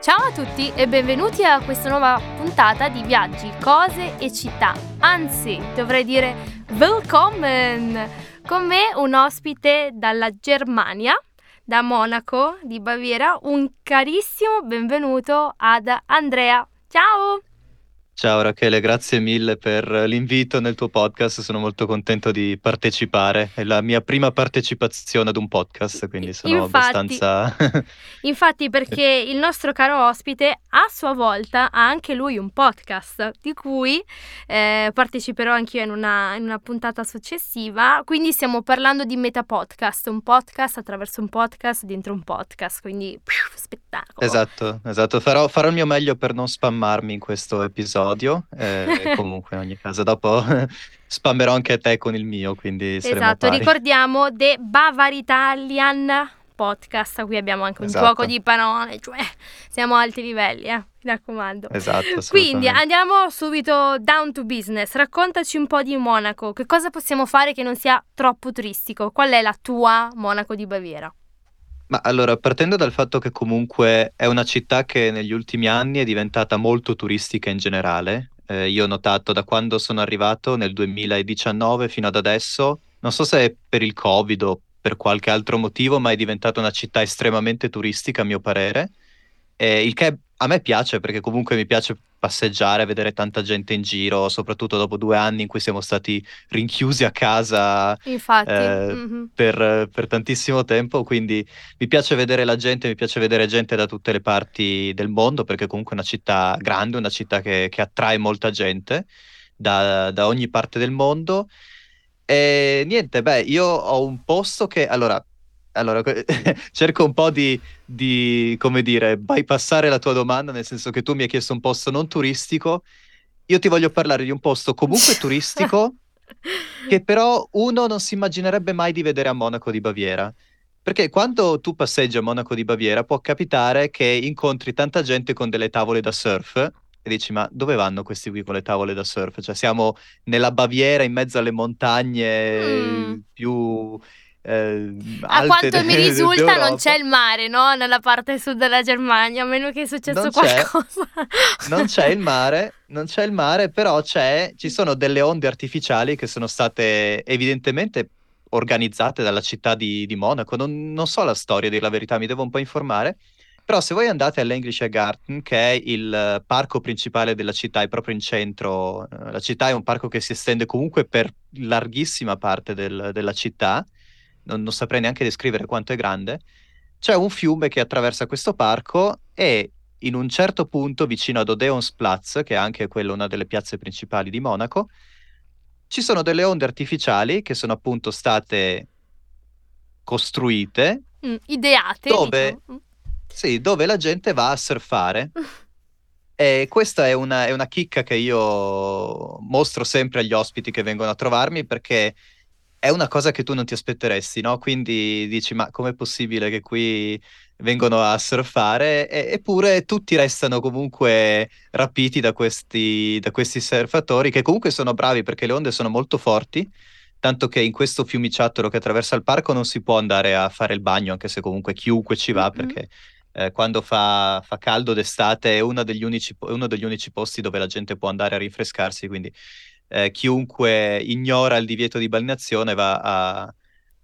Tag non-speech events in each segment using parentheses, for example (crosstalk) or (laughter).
Ciao a tutti e benvenuti a questa nuova puntata di Viaggi, Cose e Città. Anzi, dovrei dire Willkommen! Con me un ospite dalla Germania, da Monaco di Baviera, un carissimo benvenuto ad Andrea. Ciao! Ciao Rachele, grazie mille per l'invito nel tuo podcast, sono molto contento di partecipare, è la mia prima partecipazione ad un podcast, quindi sono Infatti, abbastanza... (laughs) infatti perché il nostro caro ospite a sua volta ha anche lui un podcast di cui eh, parteciperò anch'io in una, in una puntata successiva, quindi stiamo parlando di Metapodcast, un podcast attraverso un podcast dentro un podcast, quindi più, spettacolo. Esatto, esatto, farò, farò il mio meglio per non spammarmi in questo episodio, eh, (laughs) comunque in ogni caso dopo (laughs) spammerò anche te con il mio, quindi Esatto, pari. ricordiamo The Bavar Italian Podcast, qui abbiamo anche un Esatto. gioco di parole, cioè siamo a alti livelli, eh, mi raccomando. Esatto, Quindi andiamo subito down to business, raccontaci un po' di Monaco, che cosa possiamo fare che non sia troppo turistico? Qual è la tua Monaco di Baviera? Ma allora, partendo dal fatto che comunque è una città che negli ultimi anni è diventata molto turistica in generale, eh, io ho notato da quando sono arrivato nel 2019 fino ad adesso, non so se è per il Covid o per qualche altro motivo, ma è diventata una città estremamente turistica a mio parere, eh, il che a me piace perché comunque mi piace passeggiare, vedere tanta gente in giro, soprattutto dopo due anni in cui siamo stati rinchiusi a casa Infatti, eh, mhm. per, per tantissimo tempo, quindi mi piace vedere la gente, mi piace vedere gente da tutte le parti del mondo, perché comunque è una città grande, una città che, che attrae molta gente da, da ogni parte del mondo. E niente, beh, io ho un posto che, allora, allora (laughs) cerco un po' di, di, come dire, bypassare la tua domanda, nel senso che tu mi hai chiesto un posto non turistico. Io ti voglio parlare di un posto comunque (laughs) turistico che però uno non si immaginerebbe mai di vedere a Monaco di Baviera. Perché quando tu passeggi a Monaco di Baviera può capitare che incontri tanta gente con delle tavole da surf e dici, ma dove vanno questi qui con le tavole da surf? Cioè siamo nella Baviera in mezzo alle montagne Mm. più eh, A quanto mi (laughs) risulta non d'Europa. c'è il mare, no? Nella parte sud della Germania, a meno che è successo Non c'è. qualcosa. Non c'è il (laughs) mare, non c'è il mare, però c'è, ci sono delle onde artificiali che sono state evidentemente organizzate dalla città di, di Monaco. Non, non so la storia, dir la verità, mi devo un po' informare. Però se voi andate all'Englischer Garten, che è il eh, parco principale della città, è proprio in centro, eh, la città è un parco che si estende comunque per larghissima parte del- della città, non, non saprei neanche descrivere quanto è grande. C'è un fiume che attraversa questo parco e in un certo punto, vicino ad Odeonsplatz, che è anche quella una delle piazze principali di Monaco, ci sono delle onde artificiali che sono appunto state costruite, Mm, ideate, Dove? diciamo. sì, dove la gente va a surfare. E questa è una, è una chicca che io mostro sempre agli ospiti che vengono a trovarmi perché è una cosa che tu non ti aspetteresti, no? Quindi dici, ma com'è possibile che qui vengono a surfare? E- eppure tutti restano comunque rapiti da questi, da questi surfatori che comunque sono bravi perché le onde sono molto forti, tanto che in questo fiumiciattolo che attraversa il parco non si può andare a fare il bagno, anche se comunque chiunque ci va Mhm. perché eh, quando fa, fa caldo d'estate è uno degli unici, è uno degli unici posti dove la gente può andare a rinfrescarsi, quindi eh, chiunque ignora il divieto di balneazione va a,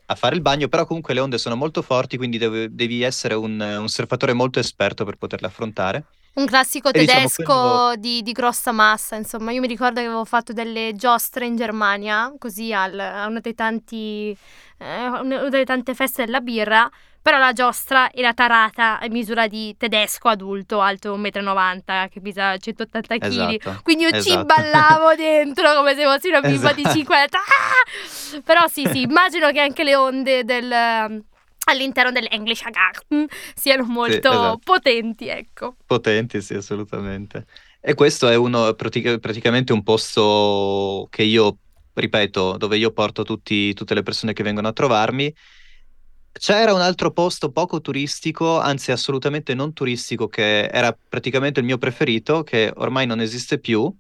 a fare il bagno, però comunque le onde sono molto forti, quindi devi, devi essere un, un surfatore molto esperto per poterle affrontare. Un classico E diciamo, tedesco quello- di, di grossa massa, insomma, io mi ricordo che avevo fatto delle giostre in Germania, così al- a una dei tanti, eh, una delle tante feste della birra, però la giostra era tarata a misura di tedesco adulto, alto 1,90 m, che pesa 180 kg. Esatto. Quindi io ci esatto. ballavo (laughs) dentro come se fossi una bimba di Esatto. 5 anni. Ah! Però sì, sì, immagino che anche le onde del, all'interno dell'English Garden siano molto esatto. potenti, ecco. Potenti, sì, assolutamente. E questo è uno, pratica- praticamente un posto che io, ripeto, dove io porto tutti- tutte le persone che vengono a trovarmi. C'era un altro posto poco turistico, anzi assolutamente non turistico, che era praticamente il mio preferito, che ormai non esiste più,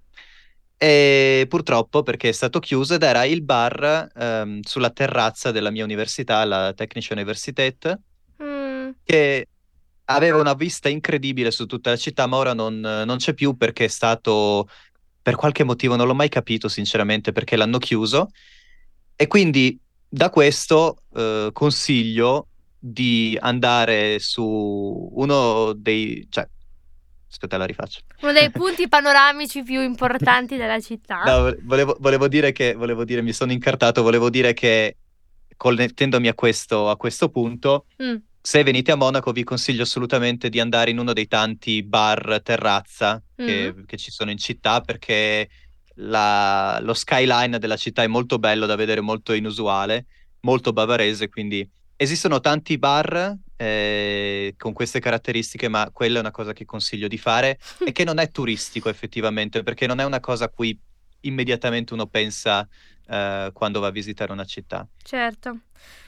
e purtroppo perché è stato chiuso ed era il bar ehm, sulla terrazza della mia università, la Technische Universität, Mm, che aveva una vista incredibile su tutta la città, ma ora non, non c'è più perché è stato, per qualche motivo, non l'ho mai capito sinceramente, perché l'hanno chiuso. E quindi da questo eh, consiglio di andare su uno dei... Cioè, aspetta, la rifaccio. Uno dei (laughs) punti panoramici più importanti della città. No, volevo, volevo, dire che, volevo dire, mi sono incartato, volevo dire che connettendomi a questo, a questo punto, mm. se venite a Monaco vi consiglio assolutamente di andare in uno dei tanti bar terrazza che, mm. che ci sono in città perché la, lo skyline della città è molto bello da vedere, molto inusuale, molto bavarese, quindi esistono tanti bar eh, con queste caratteristiche, ma quella è una cosa che consiglio di fare e che non è turistico effettivamente, perché non è una cosa a cui immediatamente uno pensa eh, quando va a visitare una città. Certo.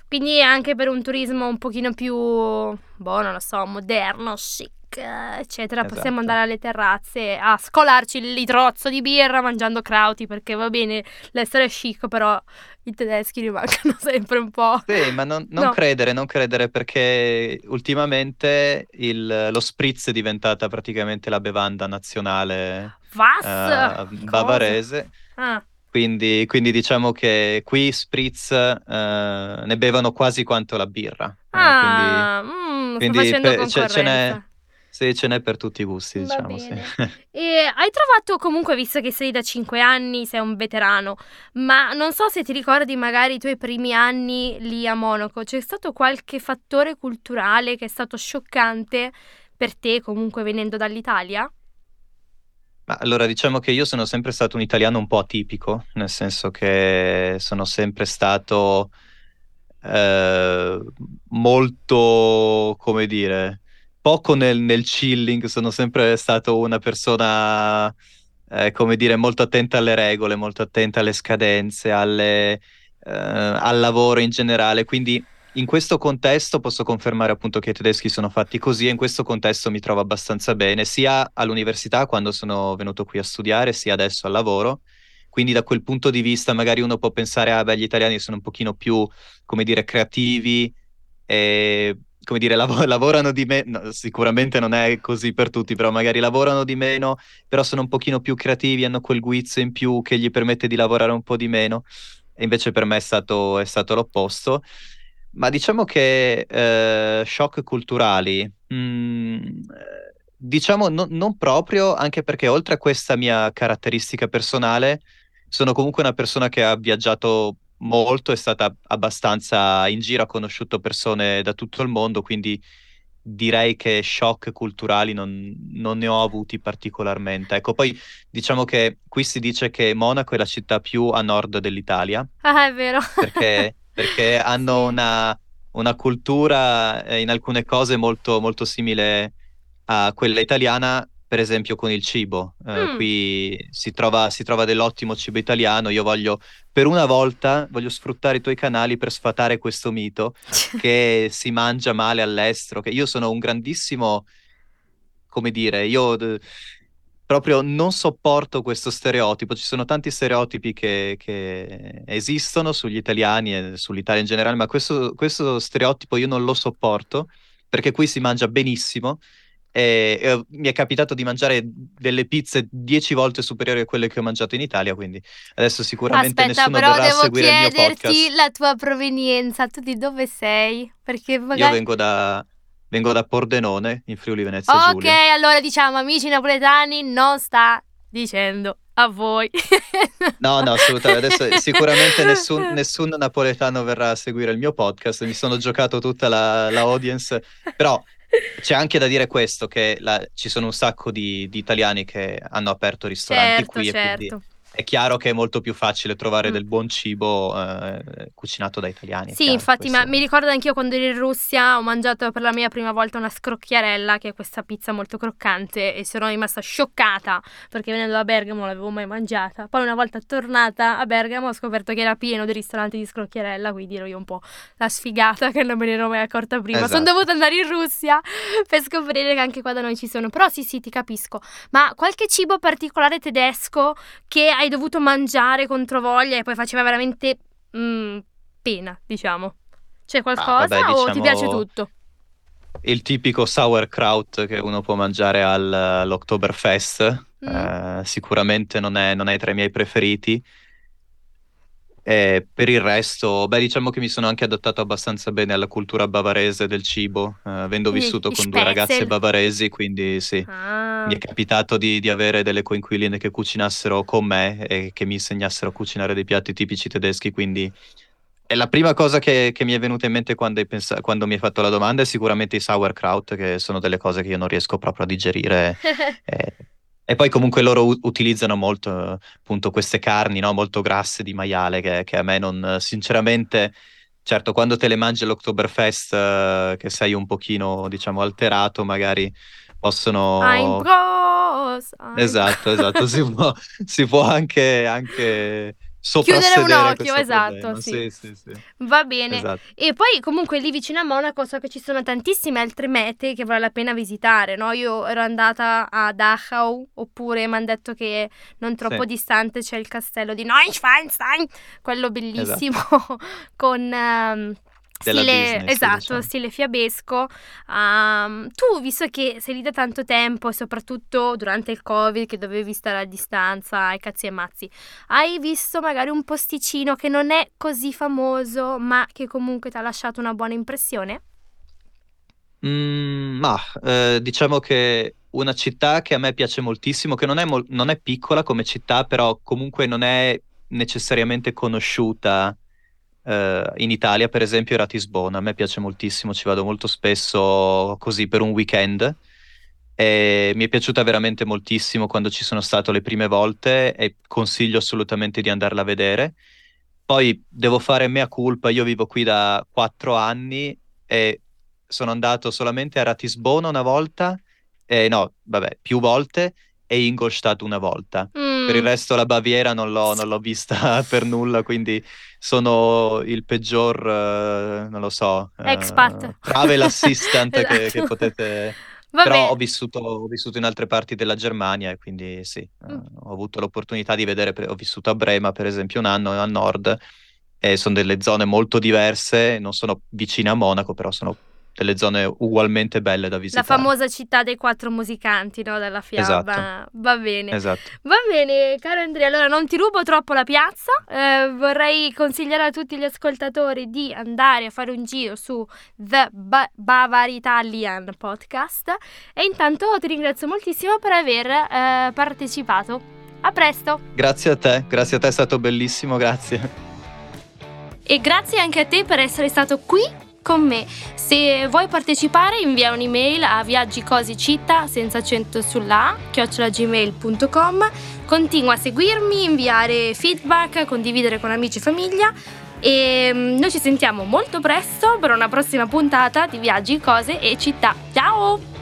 Quindi anche per un turismo un pochino più, boh, non lo so, moderno, chic, eccetera, esatto. possiamo andare alle terrazze a scolarci il litrozzo di birra mangiando krauti, perché va bene l'essere chic, però i tedeschi rimangono (laughs) sempre un po'... Sì, ma non, non no. credere, non credere, perché ultimamente il, lo spritz è diventata praticamente la bevanda nazionale uh, bavarese. Ah. Quindi, quindi, diciamo che qui spritz uh, ne bevono quasi quanto la birra. Eh, ah, quindi, mm, quindi pe- ce, ce n'è, sì, ce n'è per tutti i gusti, diciamo. Sì. (laughs) e hai trovato comunque, visto che sei da 5 anni, sei un veterano, ma non so se ti ricordi magari i tuoi primi anni lì a Monaco, c'è stato qualche fattore culturale che è stato scioccante per te comunque venendo dall'Italia? Ma allora diciamo che io sono sempre stato un italiano un po' atipico, nel senso che sono sempre stato eh, molto, come dire, poco nel, nel, chilling, sono sempre stato una persona, eh, come dire, molto attenta alle regole, molto attenta alle scadenze, alle, eh, al lavoro in generale, quindi in questo contesto posso confermare appunto che i tedeschi sono fatti così e in questo contesto mi trovo abbastanza bene, sia all'università quando sono venuto qui a studiare, sia adesso al lavoro. Quindi da quel punto di vista magari uno può pensare, ah beh, gli italiani sono un pochino più, come dire, creativi e, come dire, lav- lavorano di meno, no, sicuramente non è così per tutti, però magari lavorano di meno, però sono un pochino più creativi, hanno quel guizzo in più che gli permette di lavorare un po' di meno. E invece per me è stato, è stato l'opposto. Ma diciamo che eh, shock culturali, mm, diciamo no, non proprio, anche perché oltre a questa mia caratteristica personale, sono comunque una persona che ha viaggiato molto, è stata abbastanza in giro, ha conosciuto persone da tutto il mondo, quindi direi che shock culturali non, non, ne ho avuti particolarmente. Ecco, poi diciamo che qui si dice che Monaco è la città più a nord dell'Italia. Ah, è vero. Perché perché (laughs) hanno una, una, cultura eh, in alcune cose molto, molto simile a quella italiana, per esempio con il cibo. Eh, mm. Qui si trova, si trova, dell'ottimo cibo italiano. Io voglio, per una volta, voglio sfruttare i tuoi canali per sfatare questo mito (laughs) che si mangia male all'estero. Che io sono un grandissimo, come dire, io proprio non sopporto questo stereotipo. Ci sono tanti stereotipi che, che esistono sugli italiani e sull'Italia in generale, ma questo, questo, stereotipo io non lo sopporto perché qui si mangia benissimo. E, e, mi è capitato di mangiare delle pizze dieci volte superiori a quelle che ho mangiato in Italia, quindi adesso sicuramente Aspetta, nessuno verrà a seguire il mio podcast. devo chiederti la tua provenienza, tu di dove sei? Perché magari... Io vengo da, Vengo da Pordenone, in Friuli Venezia Ok, Giulia. allora diciamo, amici napoletani, non sta dicendo a voi. (laughs) no, no, assolutamente. Adesso sicuramente nessun, (laughs) nessun, napoletano verrà a seguire il mio podcast. Mi sono giocato tutta la, la audience. Però c'è anche da dire questo, che la, ci sono un sacco di, di, italiani che hanno aperto ristoranti certo, qui certo. e quindi è chiaro che è molto più facile trovare mm. del buon cibo eh, cucinato da italiani. Sì, chiaro, infatti, ma mi ricordo anch'io quando ero in Russia ho mangiato per la mia prima volta una scrocchiarella, che è questa pizza molto croccante, e sono rimasta scioccata perché venendo da Bergamo non l'avevo mai mangiata. Poi una volta tornata a Bergamo ho scoperto che era pieno di ristoranti di scrocchiarella, quindi ero io un po' la sfigata che non me ne ero mai accorta prima. Esatto. Sono dovuta andare in Russia per scoprire che anche qua da noi ci sono. Però sì, sì, ti capisco. Ma qualche cibo particolare tedesco che hai dovuto mangiare contro voglia e poi faceva veramente mm, pena, diciamo. C'è qualcosa ah, vabbè, diciamo... o ti piace diciamo tutto? il tipico sauerkraut che uno può mangiare al, all'Oktoberfest. Mm. Eh, sicuramente non è, non è tra i miei preferiti. E per il resto, beh, diciamo che mi sono anche adattato abbastanza bene alla cultura bavarese del cibo, eh, avendo vissuto con due ragazze bavaresi, quindi sì, ah. mi è capitato di, di, avere delle coinquiline che cucinassero con me e che mi insegnassero a cucinare dei piatti tipici tedeschi, quindi è la prima cosa che, che mi è venuta in mente quando, pens- quando, mi hai fatto la domanda è sicuramente i sauerkraut, che sono delle cose che io non riesco proprio a digerire. (laughs) e, e, poi comunque loro u- utilizzano molto appunto queste carni no? molto grasse di maiale che, che, a me non, sinceramente, certo quando te le mangi all'Oktoberfest uh, che sei un pochino diciamo alterato magari possono... I'm gross, I'm esatto, esatto, (laughs) si può, si può anche... anche Chiudere un occhio, esatto, sì. Sì, sì, sì. Va bene. Esatto. E poi comunque lì vicino a Monaco so che ci sono tantissime altre mete che vale la pena visitare, no? Io ero andata a Dachau, oppure mi hanno detto che non troppo distante c'è il castello di Neuschwanstein, quello bellissimo, esatto. (laughs) con... Um, stile, Disney, esatto, diciamo. stile fiabesco. Um, tu, visto che sei lì da tanto tempo, soprattutto durante il Covid, che dovevi stare a distanza, ai cazzi e mazzi, hai visto magari un posticino che non è così famoso, ma che comunque ti ha lasciato una buona impressione? Mm, ma eh, diciamo che una città che a me piace moltissimo, che non è, mol- non è piccola come città, però comunque non è necessariamente conosciuta Uh, in Italia, per esempio, era Tisbona. A me piace moltissimo, ci vado molto spesso così per un weekend. E mi è piaciuta veramente moltissimo quando ci sono stato le prime volte e consiglio assolutamente di andarla a vedere. Poi devo fare mea culpa, io vivo qui da quattro anni e sono andato solamente a Ratisbona una volta, eh, no, vabbè, più volte, e Ingolstadt una volta. Mm. Per il resto la Baviera non l'ho, non l'ho vista (laughs) per nulla, quindi sono il peggior, uh, non lo so, uh, expat. Travel (laughs) assistant esatto. che, che, potete... Vabbè. Però ho vissuto, ho vissuto, in altre parti della Germania e quindi sì, mm. uh, ho avuto l'opportunità di vedere, ho vissuto a Brema per esempio un anno a nord e sono delle zone molto diverse, non sono vicine a Monaco, però sono delle zone ugualmente belle da visitare. La famosa città dei quattro musicanti, no? Della fiaba. Esatto. Va bene. Esatto. Va bene, caro Andrea. Allora non ti rubo troppo la piazza. Eh, vorrei consigliare a tutti gli ascoltatori di andare a fare un giro su The ba- Bavar Italian Podcast. E intanto ti ringrazio moltissimo per aver eh, partecipato. A presto. Grazie a te, grazie a te, è stato bellissimo, grazie. E grazie anche a te per essere stato qui con me. Se vuoi partecipare invia un'email a viaggicosicitta senza accento sulla chiocciolagmail.com. Continua a seguirmi, inviare feedback, condividere con amici e famiglia e mm, noi ci sentiamo molto presto per una prossima puntata di Viaggi, Cose e Città. Ciao!